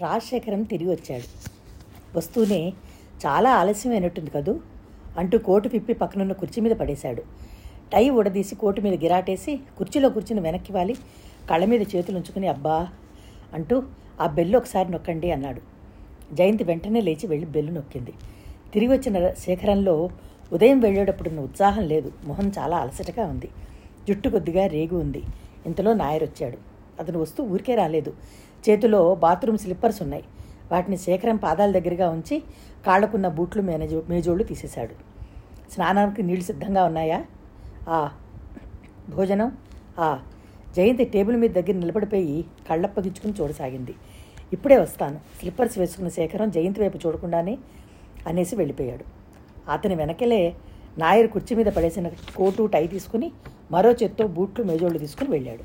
రాజశేఖరం తిరిగి వచ్చాడు. వస్తూనే చాలా ఆలస్యమైనట్టుంది కదూ? అంటూ కోటు పిప్పి పక్కనున్న కుర్చీ మీద పడేశాడు. టై ఉడదీసి కోటు మీద గిరాటేసి కుర్చీలో కూర్చుని వెనక్కి వాలి. కళ్ళ మీద చేతులు ఉంచుకుని అబ్బా అంటూ ఆ బెల్లు ఒకసారి నొక్కండి అన్నాడు. జయంతి వెంటనే లేచి వెళ్ళి బెల్లు నొక్కింది. తిరిగి వచ్చిన శేఖరంలో ఉదయం వెళ్ళేటప్పుడున్న ఉత్సాహం లేదు. మొహం చాలా అలసటగా ఉంది. జుట్టు కొద్దిగా రేగు ఉంది ఇంతలో నాయర్ వచ్చాడు అతను వస్తూ ఊరికే రాలేదు. చేతిలో బాత్రూమ్ స్లిప్పర్స్ ఉన్నాయి. వాటిని శేఖరం పాదాల దగ్గరగా ఉంచి కాళ్ళకున్న బూట్లు మేనేజో మేజోళ్ళు తీసేశాడు. స్నానానికి నీళ్ళు సిద్ధంగా ఉన్నాయా? ఆ భోజనం? ఆ జయంతి టేబుల్ మీద దగ్గర నిలబడిపోయి కళ్ళప్పగించుకుని చూడసాగింది. ఇప్పుడే వస్తాను. స్లిప్పర్స్ వేసుకున్న శేఖరం జయంతి వైపు చూడకుండానే అనేసి వెళ్ళిపోయాడు. అతని వెనకలే నాయర్ కుర్చీ మీద పడేసిన కోటు టై తీసుకుని మరో చేత్తో బూట్లు మేజోళ్ళు తీసుకుని వెళ్ళాడు.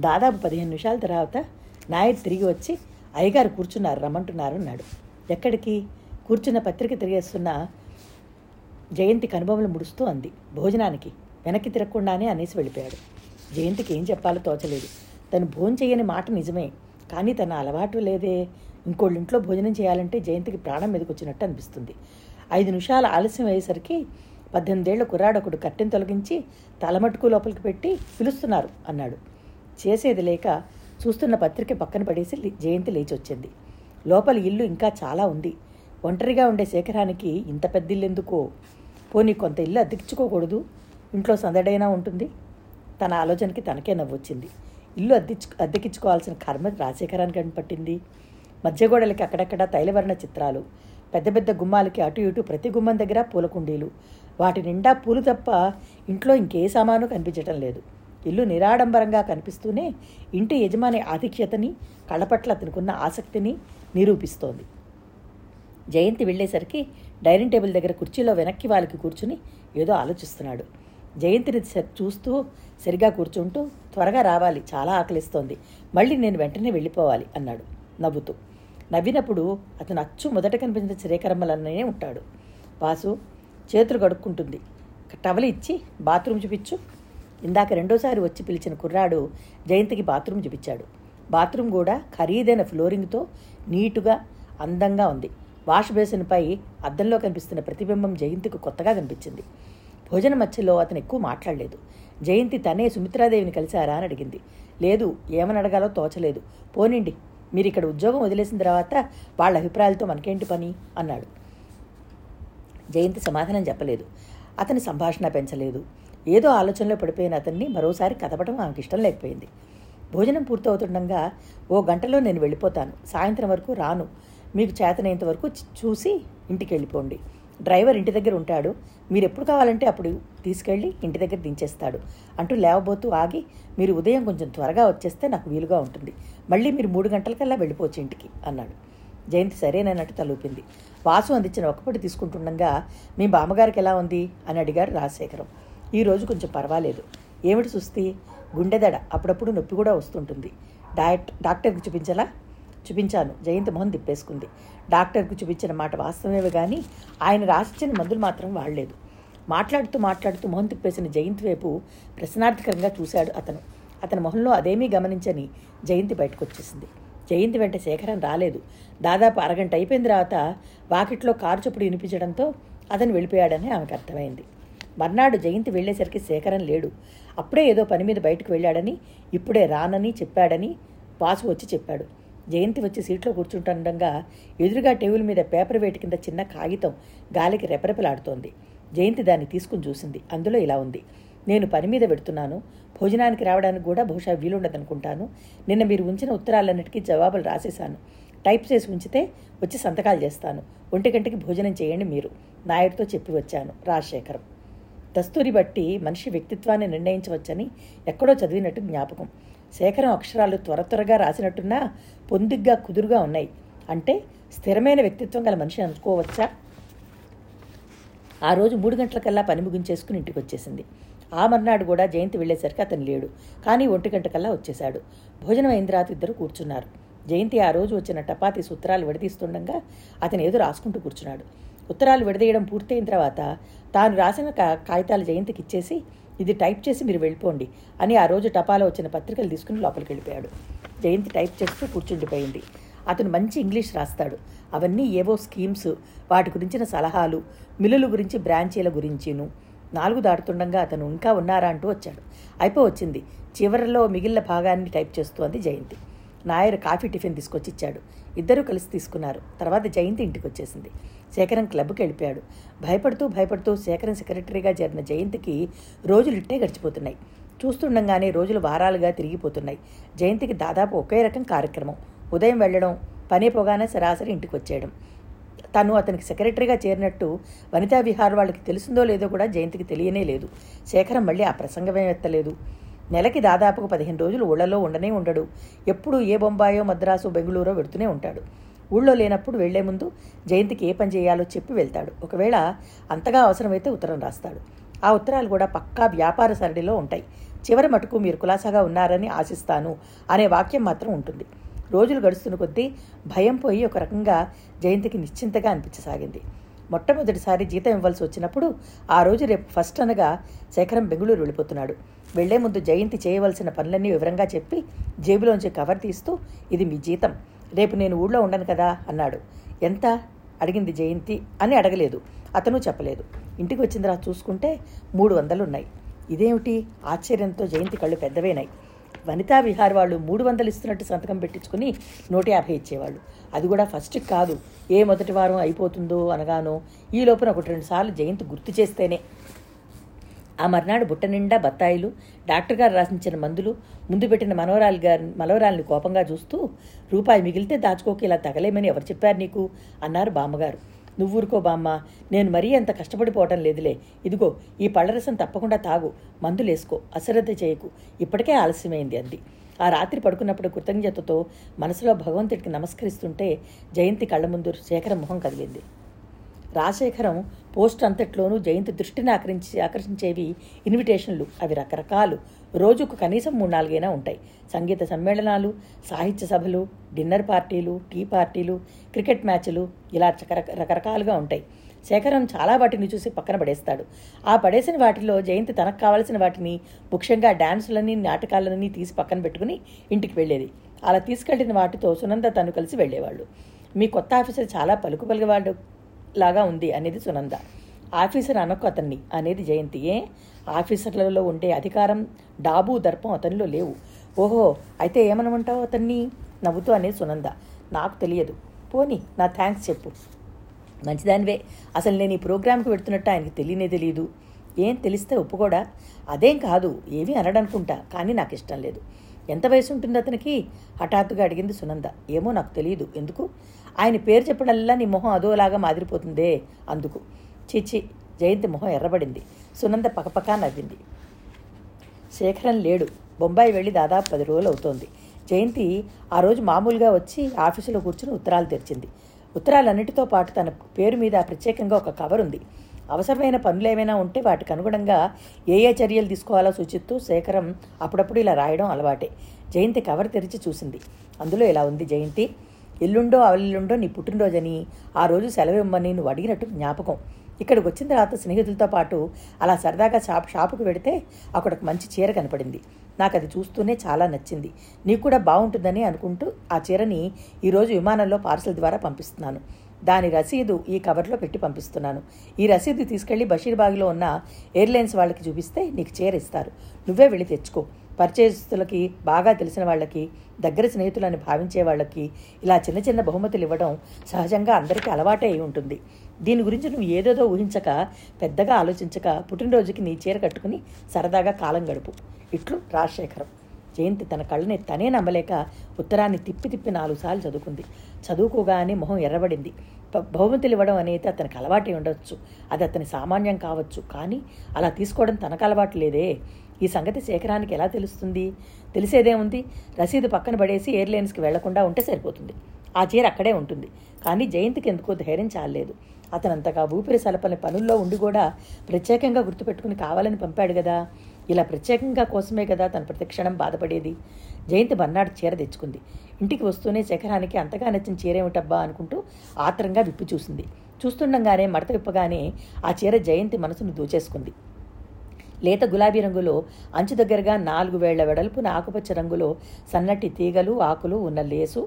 దాదాపు పదిహేను నిమిషాల తర్వాత నాయుడు తిరిగి వచ్చి అయ్యగారు కూర్చున్నారు రమ్మంటున్నారు అన్నాడు. ఎక్కడికి? కూర్చున్న పత్రిక తిరిగేస్తున్న జయంతి కనుబొమ్మలు ముడుస్తూ అంది. భోజనానికి వెనక్కి తిరగకుండానే అనేసి వెళ్ళిపోయాడు. జయంతికి ఏం చెప్పాలో తోచలేదు. తను భోజనం చేయని మాట నిజమే కానీ తన అలవాటు లేదే. ఇంకోళ్ళ ఇంట్లో భోజనం చేయాలంటే జయంతికి ప్రాణం మీదకొచ్చినట్టు అనిపిస్తుంది. ఐదు నిమిషాలు ఆలస్యం అయ్యేసరికి పద్దెనిమిదేళ్ళ కుర్రాడొకడు కట్టెను తొలగించి తలమట్టుకు లోపలికి పెట్టి పిలుస్తున్నారు అన్నాడు. చేసేది లేక చూస్తున్న పత్రిక పక్కన పడేసి జయంతి లేచి వచ్చింది లోపల ఇల్లు ఇంకా చాలా ఉంది. ఒంటరిగా ఉండే శేఖరానికి ఇంత పెద్ద ఇల్లు ఎందుకో పోనీ కొంత ఇల్లు అద్దెకించుకోకూడదు ఇంట్లో సందడైనా ఉంటుంది? తన ఆలోచనకి తనకే నవ్వొచ్చింది. ఇల్లు అద్దెచ్చు అద్దెకించుకోవాల్సిన కర్మ రాజశేఖరానికి అని పట్టింది మధ్య గోడలకి అక్కడక్కడ తైలవర్ణ చిత్రాలు. పెద్ద పెద్ద గుమ్మాలకి అటు ఇటు ప్రతి గుమ్మం దగ్గర పూల కుండీలు వాటి నిండా పూలు తప్ప ఇంట్లో ఇంకే సామాను కనిపించటం లేదు. ఇల్లు నిరాడంబరంగా కనిపిస్తూనే ఇంటి యజమాని ఆధిక్యతని కళ్ళపట్ల అతనికున్న ఆసక్తిని నిరూపిస్తోంది. జయంతి వెళ్ళేసరికి డైనింగ్ టేబుల్ దగ్గర కుర్చీలో వెనక్కి వాళ్ళకి కూర్చుని ఏదో ఆలోచిస్తున్నాడు. జయంతిని స- చూస్తూ సరిగా కూర్చుంటూ త్వరగా రావాలి చాలా ఆకలిస్తోంది. మళ్ళీ నేను వెంటనే వెళ్ళిపోవాలి అన్నాడు నవ్వుతూ. నవ్వినప్పుడు అతను అచ్చు మొదట కనిపించిన శ్రీకరమ్మలనే ఉంటాడు. వాసు చేతులు కడుక్కుంటుంది. టవల్ ఇచ్చి బాత్రూమ్ చూపించు. ఇందాక రెండోసారి వచ్చి పిలిచిన కుర్రాడు జయంతికి బాత్రూమ్ చూపించాడు. బాత్రూమ్ కూడా ఖరీదైన ఫ్లోరింగ్తో నీటుగా అందంగా ఉంది. వాష్ బేసిన్పై అద్దంలో కనిపిస్తున్న ప్రతిబింబం జయంతికి కొత్తగా కనిపించింది. భోజన మధ్యలో అతను ఎక్కువ మాట్లాడలేదు. జయంతి తనే సుమిత్రాదేవిని కలిశారా అని అడిగింది. లేదు ఏమని అడగాలో తోచలేదు. పోనిండి మీరు ఇక్కడ ఉద్యోగం వదిలేసిన తర్వాత వాళ్ళ అభిప్రాయాలతో మనకేంటి పని? అన్నాడు. జయంతి సమాధానం చెప్పలేదు. అతని సంభాషణ పెంచలేదు. ఏదో ఆలోచనలో పడిపోయిన అతన్ని మరోసారి కదపడం ఆమెకి ఇష్టం లేకపోయింది. భోజనం పూర్తవుతుండగా ఓ గంటలో నేను వెళ్ళిపోతాను. సాయంత్రం వరకు రాను. మీకు చేతనైనంత వరకు చూసి ఇంటికి వెళ్ళిపోండి. డ్రైవర్ ఇంటి దగ్గర ఉంటాడు. మీరు ఎప్పుడు కావాలంటే అప్పుడు తీసుకెళ్ళి ఇంటి దగ్గర దించేస్తాడు అంటూ లేవబోతూ ఆగి మీరు ఉదయం కొంచెం త్వరగా వచ్చేస్తే నాకు వీలుగా ఉంటుంది. మళ్ళీ మీరు మూడు గంటలకల్లా వెళ్ళిపోవచ్చు ఇంటికి అన్నాడు. జయంతి సరేనన్నట్టు తలూపింది. వాసు అందించిన ఒక్కపటి తీసుకుంటుండగా మీ బామ్మగారికి ఎలా ఉంది? అని అడిగారు రాజశేఖరం. ఈ రోజు కొంచెం పర్వాలేదు. ఏమిటి సుస్తి గుండెదడ అప్పుడప్పుడు నొప్పి కూడా వస్తుంటుంది. డయట్ డాక్టర్కి చూపించాలా? చూపించాను. జయంతి మొహం తిప్పేసుకుంది. డాక్టర్కు చూపించిన మాట వాస్తవమే కానీ ఆయన రాసిచ్చిన మందులు మాత్రం వాడలేదు. మాట్లాడుతూ మాట్లాడుతూ మొహం తిప్పేసిన జయంతి వైపు ప్రశ్నార్థకరంగా చూశాడు అతను. అతని మొహంలో అదేమీ గమనించని జయంతి బయటకు వచ్చేసింది జయంతి వెంట శేఖరం రాలేదు. దాదాపు అరగంట అయిపోయిన తర్వాత వాకిట్లో కారు చప్పుడు వినిపించడంతో అతను వెళ్ళిపోయాడని ఆమెకు అర్థమైంది. మర్నాడు జయంతి వెళ్ళేసరికి శేఖరం లేడు. అప్పుడే ఏదో పని మీద బయటకు వెళ్ళాడని ఇప్పుడే రానని చెప్పాడని వాసు వచ్చి చెప్పాడు. జయంతి వచ్చి సీట్లో కూర్చుంటుండగా ఎదురుగా టేబుల్ మీద పేపర్ వేటి కింద చిన్న కాగితం గాలికి రెపరెపలాడుతోంది. జయంతి దాన్ని తీసుకుని చూసింది. అందులో ఇలా ఉంది. నేను పని మీద పెడుతున్నాను. భోజనానికి రావడానికి కూడా బహుశా వీలుండదనుకుంటాను. నిన్న మీరు ఉంచిన ఉత్తరాలన్నిటికీ జవాబులు రాసేశాను. టైప్ చేసి ఉంచితే వచ్చి సంతకాలు చేస్తాను. ఒంటి గంటకి భోజనం చేయండి మీరు. నాయుడితో చెప్పి వచ్చాను. రాజశేఖరం. దస్తూరి బట్టి మనిషి వ్యక్తిత్వాన్ని నిర్ణయించవచ్చని ఎక్కడో చదివినట్టు జ్ఞాపకం. శేఖరం అక్షరాలు త్వర త్వరగా రాసినట్టున్నా పొందిగ్గా కుదురుగా ఉన్నాయి. అంటే స్థిరమైన వ్యక్తిత్వం గల మనిషి అనుకోవచ్చా ఆ రోజు మూడు గంటలకల్లా పని ముగించేసుకుని ఇంటికి వచ్చేసింది. ఆ మర్నాడు కూడా జయంతి వెళ్ళేసరికి అతను లేడు. కానీ ఒంటి గంటకల్లా వచ్చేశాడు. భోజనం అయిన తర్వాత ఇద్దరు కూర్చున్నారు. జయంతి ఆ రోజు వచ్చిన టపాతి సూత్రాలు విడదీస్తుండగా అతను ఏదో రాసుకుంటూ కూర్చున్నాడు. ఉత్తరాలు విడదీయడం పూర్తయిన తర్వాత తాను రాసిన కా- కాగితాలు జయంతికి ఇచ్చేసి ఇది టైప్ చేసి మీరు వెళ్ళిపోండి అని ఆ రోజు టపాలో వచ్చిన పత్రికలు తీసుకుని లోపలికి వెళ్ళిపోయాడు. జయంతి టైప్ చేస్తూ కూర్చుండిపోయింది. అతను మంచి ఇంగ్లీష్ రాస్తాడు. అవన్నీ ఏవో స్కీమ్స్. వాటి గురించిన సలహాలు మిల్లుల గురించి బ్రాంచీల గురించిను. నాలుగు దాటుతుండగా అతను ఇంకా ఉన్నారా అంటూ వచ్చాడు. అయిపో వచ్చింది. చివరిలో మిగిలిన భాగాన్ని టైప్ చేస్తోంది జయంతి. నాయర్ కాఫీ టిఫిన్ తీసుకొచ్చి ఇచ్చాడు ఇద్దరూ కలిసి తీసుకున్నారు. తర్వాత జయంతి ఇంటికి వచ్చేసింది. శేఖరం క్లబ్కి వెళ్ళిపోయాడు. భయపడుతూ భయపడుతూ శేఖరం సెక్రటరీగా చేరిన జయంతికి రోజులు ఇట్టే గడిచిపోతున్నాయి. చూస్తుండగానే రోజులు వారాలుగా తిరిగిపోతున్నాయి. జయంతికి దాదాపు ఒకే రకం కార్యక్రమం. ఉదయం వెళ్ళడం పనే పోగానే సరాసరి ఇంటికి వచ్చేయడం. తను అతనికి సెక్రటరీగా చేరినట్టు వనితా విహార్ వాళ్ళకి తెలిసిందో లేదో కూడా జయంతికి తెలియనే లేదు. శేఖరం మళ్ళీ ఆ ప్రసంగమే ఎత్తలేదు. నెలకి దాదాపుకు పదిహేను రోజులు ఊళ్ళలో ఉండనే ఉండడు. ఎప్పుడు ఏ బొంబాయో మద్రాసు బెంగళూరో వెడుతూనే ఉంటాడు. ఊళ్ళో లేనప్పుడు వెళ్ళే ముందు జయంతికి ఏ పని చేయాలో చెప్పి వెళ్తాడు. ఒకవేళ అంతగా అవసరమైతే ఉత్తరం రాస్తాడు. ఆ ఉత్తరాలు కూడా పక్కా వ్యాపార సరళిలో ఉంటాయి. చివరి మటుకు మీరు కులాసాగా ఉన్నారని ఆశిస్తాను అనే వాక్యం మాత్రం ఉంటుంది. రోజులు గడుస్తున్న కొద్దీ భయం పోయి ఒక రకంగా జయంతికి నిశ్చింతగా అనిపించసాగింది. మొట్టమొదటిసారి జీతం ఇవ్వాల్సి వచ్చినప్పుడు ఆ రోజు రేపు ఫస్ట్ అనగా శేఖరం బెంగళూరు వెళ్ళిపోతున్నాడు. వెళ్ళే ముందు జయంతి చేయవలసిన పనులన్నీ వివరంగా చెప్పి జేబులోంచి కవర్ తీస్తూ ఇది మీ జీతం. రేపు నేను ఊళ్ళో ఉండను కదా అన్నాడు. ఎంత? అడిగింది జయంతి అని అడగలేదు. అతను చెప్పలేదు. ఇంటికి వచ్చిన తర్వాత చూసుకుంటే మూడు వందలున్నాయి. ఇదేమిటి? ఆశ్చర్యంతో జయంతి కళ్ళు పెద్దవేనాయి. వనితా విహార్ వాళ్ళు మూడు వందలు ఇస్తున్నట్టు సంతకం పెట్టించుకుని నూట యాభై ఇచ్చేవాళ్ళు. అది కూడా ఫస్ట్ కాదు. ఏ మొదటి వారం అయిపోతుందో అనగానో ఈ లోపల ఒకటి రెండు సార్లు జయంతి గుర్తు చేస్తేనే. ఆ మర్నాడు బుట్ట నిండా బత్తాయిలు డాక్టర్ గారు రాసించిన మందులు ముందు పెట్టిన మనవరాలు గారి మనవరాల్ని కోపంగా చూస్తూ రూపాయి మిగిలితే దాచుకోకి ఇలా తగలేమని ఎవరు చెప్పారు నీకు? అన్నారు బామ్మగారు. నువ్వూరుకో బామ్మ నేను మరీ అంత కష్టపడిపోవటం లేదులే. ఇదిగో ఈ పళ్ళరసం తప్పకుండా తాగు. మందులేసుకో. అశ్రద్ధ చేయకు. ఇప్పటికే ఆలస్యమైంది అంది. ఆ రాత్రి పడుకున్నప్పుడు కృతజ్ఞతతో మనసులో భగవంతుడికి నమస్కరిస్తుంటే జయంతి కళ్ళ ముందు శేఖర మొహం కదిలింది. రాజశేఖరం పోస్ట్ అంతట్లోనూ జయంతి దృష్టిని ఆకరించి ఆకర్షించేవి ఇన్విటేషన్లు. అవి రకరకాలు. రోజుకు కనీసం మూడు నాలుగైనా ఉంటాయి. సంగీత సమ్మేళనాలు సాహిత్య సభలు డిన్నర్ పార్టీలు టీ పార్టీలు క్రికెట్ మ్యాచ్లు ఇలా చకరక- రకరకాలుగా ఉంటాయి. శేఖరం చాలా వాటిని చూసి పక్కన పడేస్తాడు. ఆ పడేసిన వాటిలో జయంతి తనకు కావలసిన వాటిని ముఖ్యంగా డాన్సులని నాటకాలని తీసి పక్కన పెట్టుకుని ఇంటికి వెళ్ళేది. అలా తీసుకెళ్ళిన వాటితో సునంద తను కలిసి వెళ్ళేవాళ్ళు. మీ కొత్త ఆఫీసర్ చాలా పలుకుపలిగేవాడు లాగా ఉంది అనేది సునంద. ఆఫీసర్ అనకు అతన్ని అనేది జయంతి. ఏ? ఆఫీసర్లలో ఉండే అధికారం డాబు దర్పం అతనిలో లేవు. ఓహో అయితే ఏమనమంటావు అతన్ని? నవ్వుతూ అనేది సునంద. నాకు తెలియదు. పోని నా థ్యాంక్స్ చెప్పు. మంచిదానివే. అసలు నేను ఈ ప్రోగ్రాంకి పెడుతున్నట్టు ఆయనకి తెలియనే తెలియదు ఏం తెలిస్తే ఒప్పుకోడా? అదేం కాదు ఏమీ అనడనుకుంటా కానీ నాకు ఇష్టం లేదు. ఎంత వయసు ఉంటుంది అతనికి? హఠాత్తుగా అడిగింది సునంద. ఏమో నాకు తెలియదు ఎందుకు? ఆయన పేరు చెప్పడల్లా నీ మొహం అదోలాగా మాదిరిపోతుందే అందుకు. చిచి జయంతి మొహం ఎర్రబడింది. సునంద పకపకా నవ్వింది. శేఖరం లేడు. బొంబాయి వెళ్ళి దాదాపు పది రోజులు అవుతోంది. జయంతి ఆ రోజు మామూలుగా వచ్చి ఆఫీసులో కూర్చుని ఉత్తరాలు తెరిచింది. ఉత్తరాలన్నిటితో పాటు తన పేరు మీద ప్రత్యేకంగా ఒక కవర్ ఉంది. అవసరమైన పనులు ఏమైనా ఉంటే వాటికి అనుగుణంగా ఏ ఏ చర్యలు తీసుకోవాలో సూచిస్తూ శేఖరం అప్పుడప్పుడు ఇలా రాయడం అలవాటే. జయంతి కవర్ తెరిచి చూసింది. అందులో ఇలా ఉంది జయంతి ఎల్లుండో అవెల్లుండో నీ పుట్టినరోజని ఆ రోజు సెలవు ఇమ్మని నువ్వు అడిగినట్టు జ్ఞాపకం. ఇక్కడికి వచ్చిన తర్వాత స్నేహితులతో పాటు అలా సరదాగా షాప్ షాపుకు వెడితే అక్కడ ఒక మంచి చీర కనపడింది. నాకు అది చూస్తూనే చాలా నచ్చింది. నీకు కూడా బాగుంటుందని అనుకుంటూ ఆ చీరని ఈరోజు విమానంలో పార్సల్ ద్వారా పంపిస్తున్నాను. దాని రసీదు ఈ కవర్లో పెట్టి పంపిస్తున్నాను. ఈ రసీదు తీసుకెళ్ళి బషీర్బాగ్లో ఉన్న ఎయిర్లైన్స్ వాళ్ళకి చూపిస్తే నీకు చీర ఇస్తారు. నువ్వే వెళ్ళి తెచ్చుకో. పరిచయస్తులకి బాగా తెలిసిన వాళ్ళకి దగ్గర స్నేహితులని భావించే వాళ్ళకి ఇలా చిన్న చిన్న బహుమతులు ఇవ్వడం సహజంగా అందరికీ అలవాటే అయి ఉంటుంది. దీని గురించి నువ్వు ఏదేదో ఊహించక పెద్దగా ఆలోచించక పుట్టినరోజుకి నీ చీర కట్టుకుని సరదాగా కాలం గడుపు. ఇట్లు రాజశేఖరం. జయంతి తన కళ్ళని తనే నమ్మలేక ఉత్తరాన్ని తిప్పి తిప్పి నాలుగు సార్లు చదువుకుంది. చదువుకోగానే మొహం ఎర్రబడింది. బహుమతులు ఇవ్వడం అనేది అతనికి అలవాటే ఉండొచ్చు. అది అతని సామాన్యం కావచ్చు. కానీ అలా తీసుకోవడం తనకు అలవాటు లేదే. ఈ సంగతి శేఖరానికి ఎలా తెలుస్తుంది? తెలిసేదేముంది రసీదు పక్కన పడేసి ఎయిర్లైన్స్కి వెళ్ళకుండా ఉంటే సరిపోతుంది. ఆ చీర అక్కడే ఉంటుంది. కానీ జయంతికి ఎందుకో ధైర్యం చాలలేదు. అతనంతగా ఊపిరి సలపని పనుల్లో ఉండి కూడా ప్రత్యేకంగా గుర్తుపెట్టుకుని కావాలని పంపాడు కదా. ఇలా ప్రత్యేకంగా కోసమే కదా తన ప్రతిక్షణం బాధపడేది. జయంతి మర్నాడు చీర తెచ్చుకుంది. ఇంటికి వస్తూనే శేఖరానికి అంతగా నచ్చిన చీర ఏమిటబ్బా అనుకుంటూ ఆత్రంగా విప్పి చూసింది. చూస్తుండగానే మడత విప్పగానే ఆ చీర జయంతి మనసును దూచేసుకుంది. లేత గులాబీ రంగులో అంచు దగ్గరగా నాలుగు వేళ్ళ వెడల్పున ఆకుపచ్చ రంగులో సన్నటి తీగలు ఆకులు ఉన్న లేసు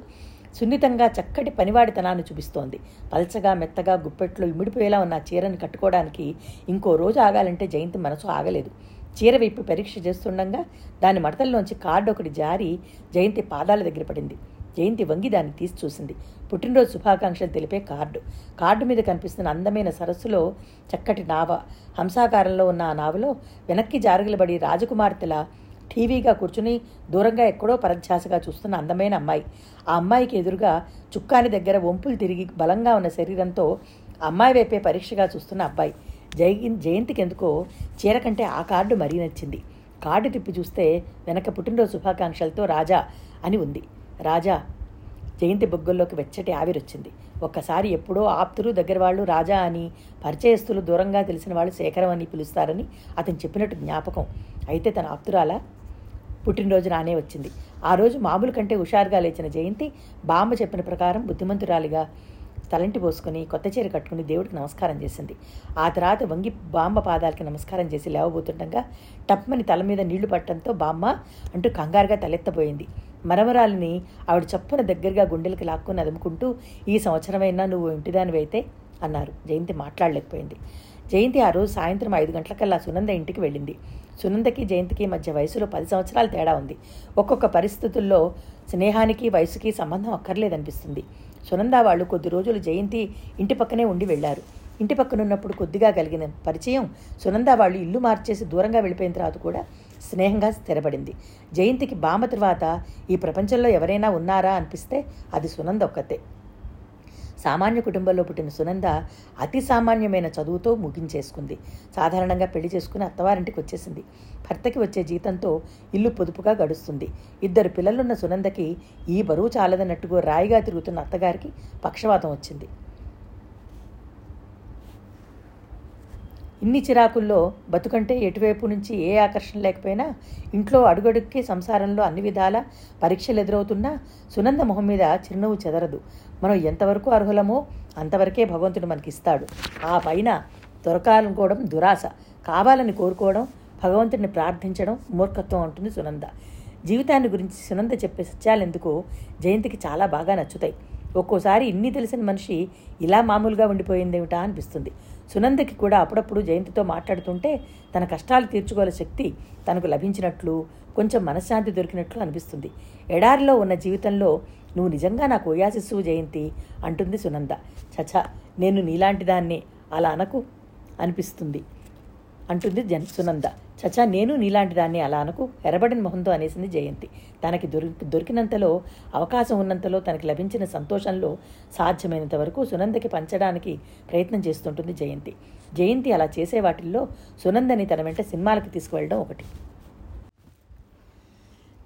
సున్నితంగా చక్కటి పనివాడితనాన్ని చూపిస్తోంది. పల్చగా మెత్తగా గుప్పెట్లో ఇమిడిపోయేలా ఉన్న చీరను కట్టుకోవడానికి ఇంకో రోజు ఆగాలంటే జయంతి మనసు ఆగలేదు. చీర వైపు పరీక్ష చేస్తుండగా దాని మడతల్లోంచి కార్డు ఒకటి జారి జయంతి పాదాల దగ్గర పడింది. జయంతి వంగి దాన్ని తీసి చూసింది. పుట్టినరోజు శుభాకాంక్షలు తెలిపే కార్డు. కార్డు మీద కనిపిస్తున్న అందమైన సరస్సులో చక్కటి నావ. హంసాకారంలో ఉన్న ఆ నావలో వెనక్కి జారుగలబడి రాజకుమార్తెల టీవీగా కూర్చుని దూరంగా ఎక్కడో పరధ్యాసగా చూస్తున్న అందమైన అమ్మాయి. ఆ అమ్మాయికి ఎదురుగా చుక్కాని దగ్గర వంపులు తిరిగి బలంగా ఉన్న శరీరంతో అమ్మాయి వైపే పరీక్షగా చూస్తున్న అబ్బాయి. జై జయంతికి ఎందుకో చీర కంటే ఆ కార్డు మరీ నచ్చింది. కార్డు తిప్పి చూస్తే వెనక పుట్టినరోజు శుభాకాంక్షలతో రాజా అని ఉంది. రాజా జయంతి బొగ్గుల్లోకి వెచ్చటి ఆవిరొచ్చింది. ఒక్కసారి ఎప్పుడో ఆప్తులు దగ్గర వాళ్ళు రాజా అని పరిచయస్తులు దూరంగా తెలిసిన వాళ్ళు శేఖరం అని పిలుస్తారని అతను చెప్పినట్టు జ్ఞాపకం. అయితే తన ఆప్తురాల? పుట్టినరోజు రానే వచ్చింది. ఆ రోజు మామూలు కంటే హుషారుగా లేచిన జయంతి బామ్మ చెప్పిన ప్రకారం బుద్ధిమంతురాలిగా తలంటి పోసుకుని కొత్త చీర కట్టుకుని దేవుడికి నమస్కారం చేసింది. ఆ తర్వాత వంగి బామ్మ పాదాలకి నమస్కారం చేసి లేవబోతుండగా టప్మని తల మీద నీళ్ళు పట్టడంతో బామ్మ అంటూ కంగారుగా తలెత్తబోయింది. మరమరాలిని ఆవిడ చప్పున దగ్గరగా గుండెలకి లాక్కుని అదుముకుంటూ ఈ సంవత్సరమైనా నువ్వు ఇంటిదానివైతే? అన్నారు. జయంతి మాట్లాడలేకపోయింది. జయంతి ఆ రోజు సాయంత్రం ఐదు గంటలకల్లా సునంద ఇంటికి వెళ్ళింది. సునందకి జయంతికి మధ్య వయసులో పది సంవత్సరాల తేడా ఉంది. ఒక్కొక్క పరిస్థితుల్లో స్నేహానికి వయసుకి సంబంధం అక్కర్లేదనిపిస్తుంది. సునంద వాళ్ళు కొద్ది రోజులు జయంతి ఇంటి పక్కనే ఉండి వెళ్ళారు ఇంటి పక్కనున్నప్పుడు కొద్దిగా కలిగిన పరిచయం సునంద వాళ్ళు ఇల్లు మార్చేసి దూరంగా వెళ్ళిపోయిన తర్వాత కూడా స్నేహంగా స్థిరపడింది. జయంతికి బామ తర్వాత ఈ ప్రపంచంలో ఎవరైనా ఉన్నారా అనిపిస్తే అది సునంద ఒక్కతే. సామాన్య కుటుంబంలో పుట్టిన సునంద అతి సామాన్యమైన చదువుతో ముగించేసుకుంది. సాధారణంగా పెళ్ళి చేసుకుని అత్తవారింటికి వచ్చేసింది. భర్తకి వచ్చే జీతంతో ఇల్లు పొదుపుగా గడుస్తుంది. ఇద్దరు పిల్లలున్న సునందకి ఈ బరువు చాలదన్నట్టుగా రాయిగా తిరుగుతున్న అత్తగారికి పక్షవాతం వచ్చింది. ఇన్ని చిరాకుల్లో బతుకంటే ఎటువైపు నుంచి ఏ ఆకర్షణ లేకపోయినా ఇంట్లో అడుగడుక్కి సంసారంలో అన్ని విధాల పరీక్షలు ఎదురవుతున్నా సునంద మొహం మీద చిరునవ్వు చెదరదు. మనం ఎంతవరకు అర్హులమో అంతవరకే భగవంతుడు మనకిస్తాడు. ఆ పైన దొరకాలనుకోవడం దురాశ. కావాలని కోరుకోవడం భగవంతుడిని ప్రార్థించడం మూర్ఖత్వం అంటుంది సునంద. జీవితాన్ని గురించి సునంద చెప్పే సత్యాలెందుకు జయంతికి చాలా బాగా నచ్చుతాయి. ఒక్కోసారి ఇన్ని తెలిసిన మనిషి ఇలా మామూలుగా ఉండిపోయిందేమిటా అనిపిస్తుంది. సునందకి కూడా అప్పుడప్పుడు జయంతితో మాట్లాడుతుంటే తన కష్టాలు తీర్చుకోలే శక్తి తనకు లభించినట్లు కొంచెం మనశ్శాంతి దొరికినట్లు అనిపిస్తుంది. ఎడారిలో ఉన్న జీవితంలో నువ్వు నిజంగా నాకు ఓయాసిస్సువు జయంతి అంటుంది సునంద. చచా నేను నీలాంటి దాన్ని అలా అనకు అనిపిస్తుంది. అంటుంది జన్ సునంద. చచా నేను నీలాంటి దాన్ని అలా అనుకు ఎరబడిన మొహంతో అనేసింది జయంతి. తనకి దొరి దొరికినంతలో అవకాశం ఉన్నంతలో తనకి లభించిన సంతోషంలో సాధ్యమైనంత వరకు సునందకి పంచడానికి ప్రయత్నం చేస్తుంటుంది జయంతి. జయంతి అలా చేసే వాటిల్లో సునందని తన వెంట సినిమాలకు తీసుకువెళ్ళడం ఒకటి.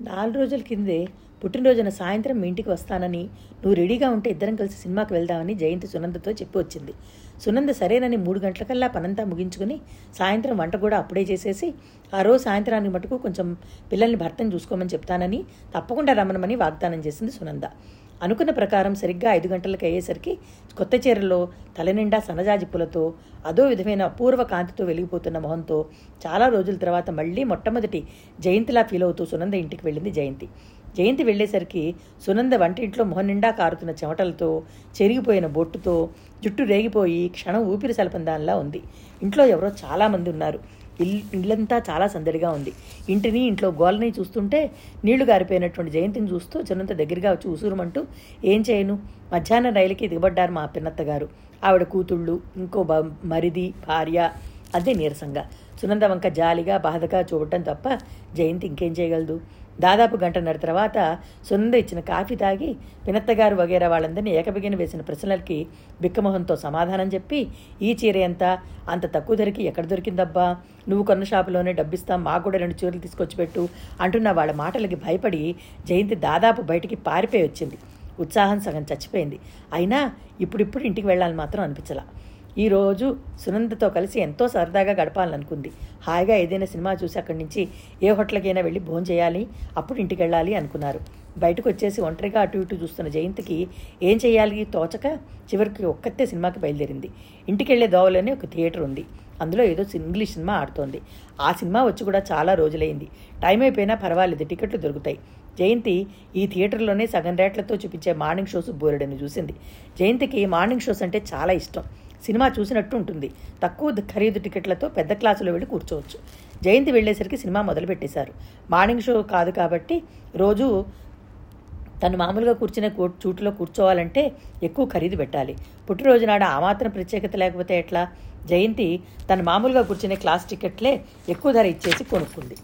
నాలుగు రోజుల కిందే పుట్టినరోజున సాయంత్రం మీ ఇంటికి వస్తానని నువ్వు రెడీగా ఉంటే ఇద్దరం కలిసి సినిమాకి వెళ్దామని జయంతి సునందతో చెప్పి వచ్చింది. సునంద సరేనని మూడు గంటలకల్లా పనంతా ముగించుకుని సాయంత్రం వంట కూడా అప్పుడే చేసేసి ఆ రోజు సాయంత్రానికి మటుకు కొంచెం పిల్లల్ని భర్తను చూసుకోమని చెప్తానని తప్పకుండా రమ్మనమని వాగ్దానం చేసింది సునంద. అనుకున్న ప్రకారం సరిగ్గా ఐదు గంటలకు అయ్యేసరికి కొత్త చీరలో తలనిండా సన్నజాజి పూలతో అదో విధమైన అపూర్వ కాంతితో వెలిగిపోతున్న మొహంతో చాలా రోజుల తర్వాత మళ్ళీ మొట్టమొదటి జయంతిలా ఫీల్ అవుతూ సునంద ఇంటికి వెళ్ళింది జయంతి. జయంతి వెళ్ళేసరికి సునంద వంటింట్లో మొహం నిండా కారుతున్న చెమటలతో చెరిగిపోయిన బొట్టుతో జుట్టు రేగిపోయి క్షణం ఊపిరి సలపందానిలా ఉంది. ఇంట్లో ఎవరో చాలామంది ఉన్నారు. ఇల్ ఇల్లంతా చాలా సందడిగా ఉంది. ఇంటిని ఇంట్లో గోలని చూస్తుంటే నీళ్ళు గారిపోయినటువంటి జయంతిని చూస్తూ జనంత దగ్గరగా వచ్చి ఉసూరుమంటూ ఏం చేయను? మధ్యాహ్నం రైలుకి దిగబడ్డారు మా పిన్నత్త గారు. ఆవిడ కూతుళ్ళు ఇంకో బ మరిది భార్య అదే నీరసంగా. సునంద వంక జాలిగా బాధగా చూడటం తప్ప జయంతి ఇంకేం చేయగలదు? దాదాపు గంటన్నర తర్వాత సునంద ఇచ్చిన కాఫీ తాగి పినత్తగారు వగేరా వాళ్ళందరినీ ఏకబిగిన వేసిన ప్రశ్నలకి బిక్కమొహంతో సమాధానం చెప్పి ఈ చీర ఎంత? అంత తక్కువ ధరకి ఎక్కడ దొరికిందబ్బా? నువ్వు కొన్న షాపులోనే డబ్బిస్తాం మాకు కూడా రెండు చీరలు తీసుకొచ్చి పెట్టు అంటున్న వాళ్ళ మాటలకి భయపడి జయంతి దాదాపు బయటికి పారిపోయి వచ్చింది. ఉత్సాహం సగం చచ్చిపోయింది. అయినా ఇప్పుడిప్పుడు ఇంటికి వెళ్ళాలని మాత్రం అనిపించలా. ఈరోజు సునందతో కలిసి ఎంతో సరదాగా గడపాలనుకుంది. హాయిగా ఏదైనా సినిమా చూసి అక్కడి నుంచి ఏ హోటల్కైనా వెళ్ళి భోజనం చేయాలి అప్పుడు ఇంటికి వెళ్ళాలి అనుకున్నారు. బయటకు వచ్చేసి ఒంటరిగా అటు ఇటు చూస్తున్న జయంతికి ఏం చేయాలి తోచక చివరికి ఒక్కతే సినిమాకి బయలుదేరింది. ఇంటికి వెళ్ళే దోవలోనే ఒక థియేటర్ ఉంది. అందులో ఏదో ఇంగ్లీష్ సినిమా ఆడుతోంది. ఆ సినిమా వచ్చి కూడా చాలా రోజులైంది. టైం అయిపోయినా పర్వాలేదు టికెట్లు దొరుకుతాయి. జయంతి ఈ థియేటర్లోనే సగం రేట్లతో చూపించే మార్నింగ్ షోస్ బోరెడని చూసింది. జయంతికి మార్నింగ్ షోస్ అంటే చాలా ఇష్టం. సినిమా చూసినట్టు ఉంటుంది. తక్కువ ఖరీదు టికెట్లతో పెద్ద క్లాసులో వెళ్ళి కూర్చోవచ్చు. జయంతి వెళ్ళేసరికి సినిమా మొదలుపెట్టేశారు. మార్నింగ్ షో కాదు కాబట్టి రోజు తను మామూలుగా కూర్చునే కూ చూటులో కూర్చోవాలంటే ఎక్కువ ఖరీదు పెట్టాలి. పుట్టినరోజు నాడు ఆ మాత్రం ప్రత్యేకత లేకపోతే ఎట్లా? జయంతి తను మామూలుగా కూర్చునే క్లాస్ టికెట్లే ఎక్కువ ధర ఇచ్చేసి కొనుక్కుంది.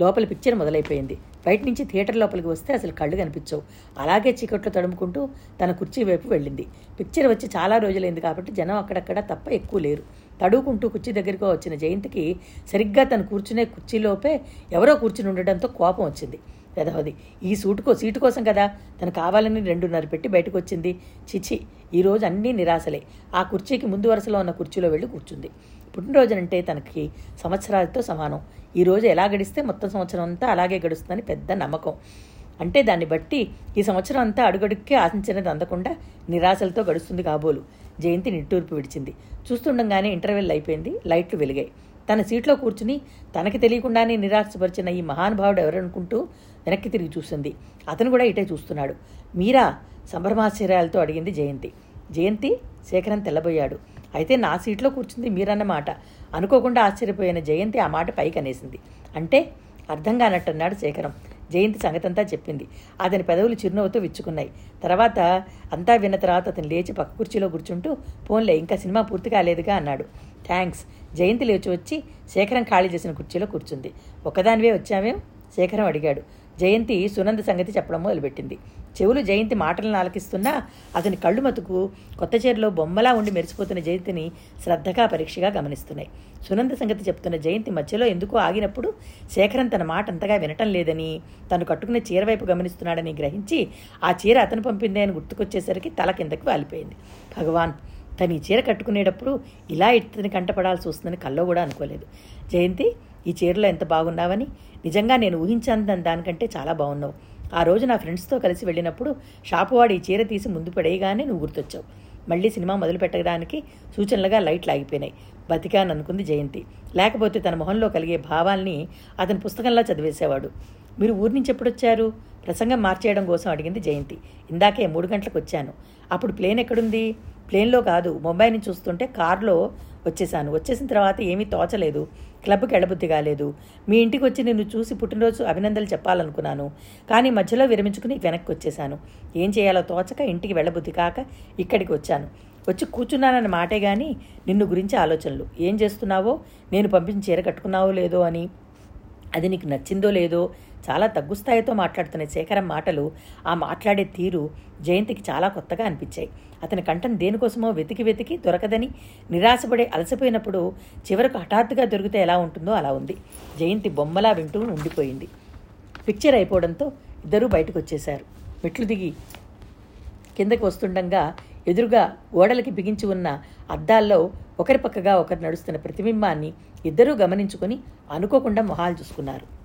లోపల పిక్చర్ మొదలైపోయింది. బయట నుంచి థియేటర్ లోపలికి వస్తే అసలు కళ్ళు కనిపించవు. అలాగే చీకట్లో తడుముకుంటూ తన కుర్చీ వైపు వెళ్ళింది. పిక్చర్ వచ్చి చాలా రోజులైంది కాబట్టి జనం అక్కడక్కడ తప్ప ఎక్కువ లేరు. తడువుకుంటూ కుర్చీ దగ్గరికి వచ్చిన జయంతికి సరిగ్గా తను కూర్చునే కుర్చీలోపే ఎవరో కూర్చుని ఉండడంతో కోపం వచ్చింది. పెదవది. ఈ సూటుకో సీటు కోసం కదా తను కావాలని రెండున్నర పెట్టి బయటకు వచ్చింది చిచి ఈ రోజు అన్నీ నిరాశలే. ఆ కుర్చీకి ముందు వరుసలో ఉన్న కుర్చీలో వెళ్ళి కూర్చుంది. పుట్టినరోజునంటే తనకి సంవత్సరాలతో సమానం. ఈ రోజు ఎలా గడిస్తే మొత్తం సంవత్సరం అంతా అలాగే గడుస్తుందని పెద్ద నమ్మకం. అంటే దాన్ని బట్టి ఈ సంవత్సరం అంతా అడుగడుక్కి ఆశించినది అందకుండా నిరాశలతో గడుస్తుంది కాబోలు. జయంతి నిట్టూర్పు విడిచింది. చూస్తుండగానే ఇంటర్వెల్ అయిపోయింది. లైట్లు వెలిగాయి. తన సీట్లో కూర్చుని తనకి తెలియకుండానే నిరాశపరిచిన ఈ మహానుభావుడు ఎవరనుకుంటూ వెనక్కి తిరిగి చూసింది. అతను కూడా ఇటే చూస్తున్నాడు. మీరా సంభ్రమాశ్చర్యాలతో అడిగింది జయంతి. జయంతి శేఖరం తెల్లబోయాడు. అయితే నా సీట్లో కూర్చుంది మీరన్నమాట. అనుకోకుండా ఆశ్చర్యపోయిన జయంతి ఆ మాట పైకి అనేసింది అంటే అర్థం కానట్టన్నాడు శేఖరం. జయంతి సంగతంతా చెప్పింది. అతని పెదవులు చిరునవ్వుతో విచ్చుకున్నాయి. తర్వాత అంతా విన్న తర్వాత అతను లేచి పక్క కుర్చీలో కూర్చుంటూ పోన్లే ఇంకా సినిమా పూర్తి కాలేదుగా అన్నాడు. థ్యాంక్స్ జయంతి లేచి వచ్చి శేఖరం ఖాళీ చేసిన కుర్చీలో కూర్చుంది. ఒకదానివే వచ్చామేం? శేఖరం అడిగాడు. జయంతి సునంద సంగతి చెప్పడం మొదలుపెట్టింది. చెవులు జయంతి మాటలను ఆలకిస్తున్నా అతని కళ్ళు మతుకు కొత్త చీరలో బొమ్మలా ఉండి మెరిసిపోతున్న జయంతిని శ్రద్ధగా పరీక్షగా గమనిస్తున్నాయి. సునంద సంగతి చెప్తున్న జయంతి మధ్యలో ఎందుకో ఆగినప్పుడు శేఖరం తన మాట అంతగా వినటం లేదని తను కట్టుకున్న చీర వైపు గమనిస్తున్నాడని గ్రహించి ఆ చీర అతను పంపిందే అని గుర్తుకొచ్చేసరికి తల కిందకి వాలిపోయింది. భగవాన్! తను ఈ చీర కట్టుకునేటప్పుడు ఇలా ఇతని కంటపడాల్సి వస్తుందని కల్లో కూడా అనుకోలేదు. జయంతి ఈ చీరలో ఎంత బాగున్నావని? నిజంగా నేను ఊహించాను దానికంటే చాలా బాగున్నావు. ఆ రోజు నా ఫ్రెండ్స్తో కలిసి వెళ్ళినప్పుడు షాపువాడు ఈ చీర తీసి ముందు పడేయగానే నువ్వు గుర్తొచ్చావు. మళ్ళీ సినిమా మొదలు పెట్టడానికి సూచనలుగా లైట్లు ఆగిపోయినాయి. బతికాను అనుకుంది జయంతి. లేకపోతే తన మొహంలో కలిగే భావాల్ని అతని పుస్తకంలా చదివేసేవాడు. మీరు ఊరి నుంచి ఎప్పుడు వచ్చారు ప్రసంగం మార్చేయడం కోసం అడిగింది జయంతి. ఇందాకే మూడు గంటలకు వచ్చాను. అప్పుడు ప్లేన్ ఎక్కడుంది? ప్లేన్లో కాదు ముంబైని చూస్తుంటే కారులో వచ్చేసాను. వచ్చేసిన తర్వాత ఏమీ తోచలేదు. క్లబ్కి ఎడబుద్ధి కాలేదు. మీ ఇంటికి వచ్చి నిన్ను చూసి పుట్టినరోజు అభినందనలు చెప్పాలనుకున్నాను. కానీ మధ్యలో విరమించుకుని వెనక్కి వచ్చేసాను. ఏం చేయాలో తోచక ఇంటికి వెళ్ళబుద్ధి కాక ఇక్కడికి వచ్చాను. వచ్చి కూర్చున్నానన్న మాటే కానీ నిన్ను గురించి ఆలోచనలు. ఏం చేస్తున్నావో నేను పంపించిన చీర కట్టుకున్నావో లేదో అని అది నీకు నచ్చిందో లేదో చాలా తగ్గు స్థాయితో మాట్లాడుతున్న శేఖరం మాటలు ఆ మాట్లాడే తీరు జయంతికి చాలా కొత్తగా అనిపించాయి. అతని కంఠం దేనికోసమో వెతికి వెతికి దొరకదని నిరాశపడే అలసిపోయినప్పుడు చివరకు హఠాత్తుగా దొరికితే ఎలా ఉంటుందో అలా ఉంది. జయంతి బొమ్మలా వింటూ ఉండిపోయింది. పిక్చర్ అయిపోవడంతో ఇద్దరూ బయటకు వచ్చేశారు మెట్లు దిగి కిందకి వస్తుండగా ఎదురుగా గోడలకి బిగించి ఉన్న అద్దాల్లో ఒకరి పక్కగా ఒకరు నడుస్తున్న ప్రతిబింబాన్ని ఇద్దరూ గమనించుకొని అనుకోకుండా మొహాలు చూసుకున్నారు.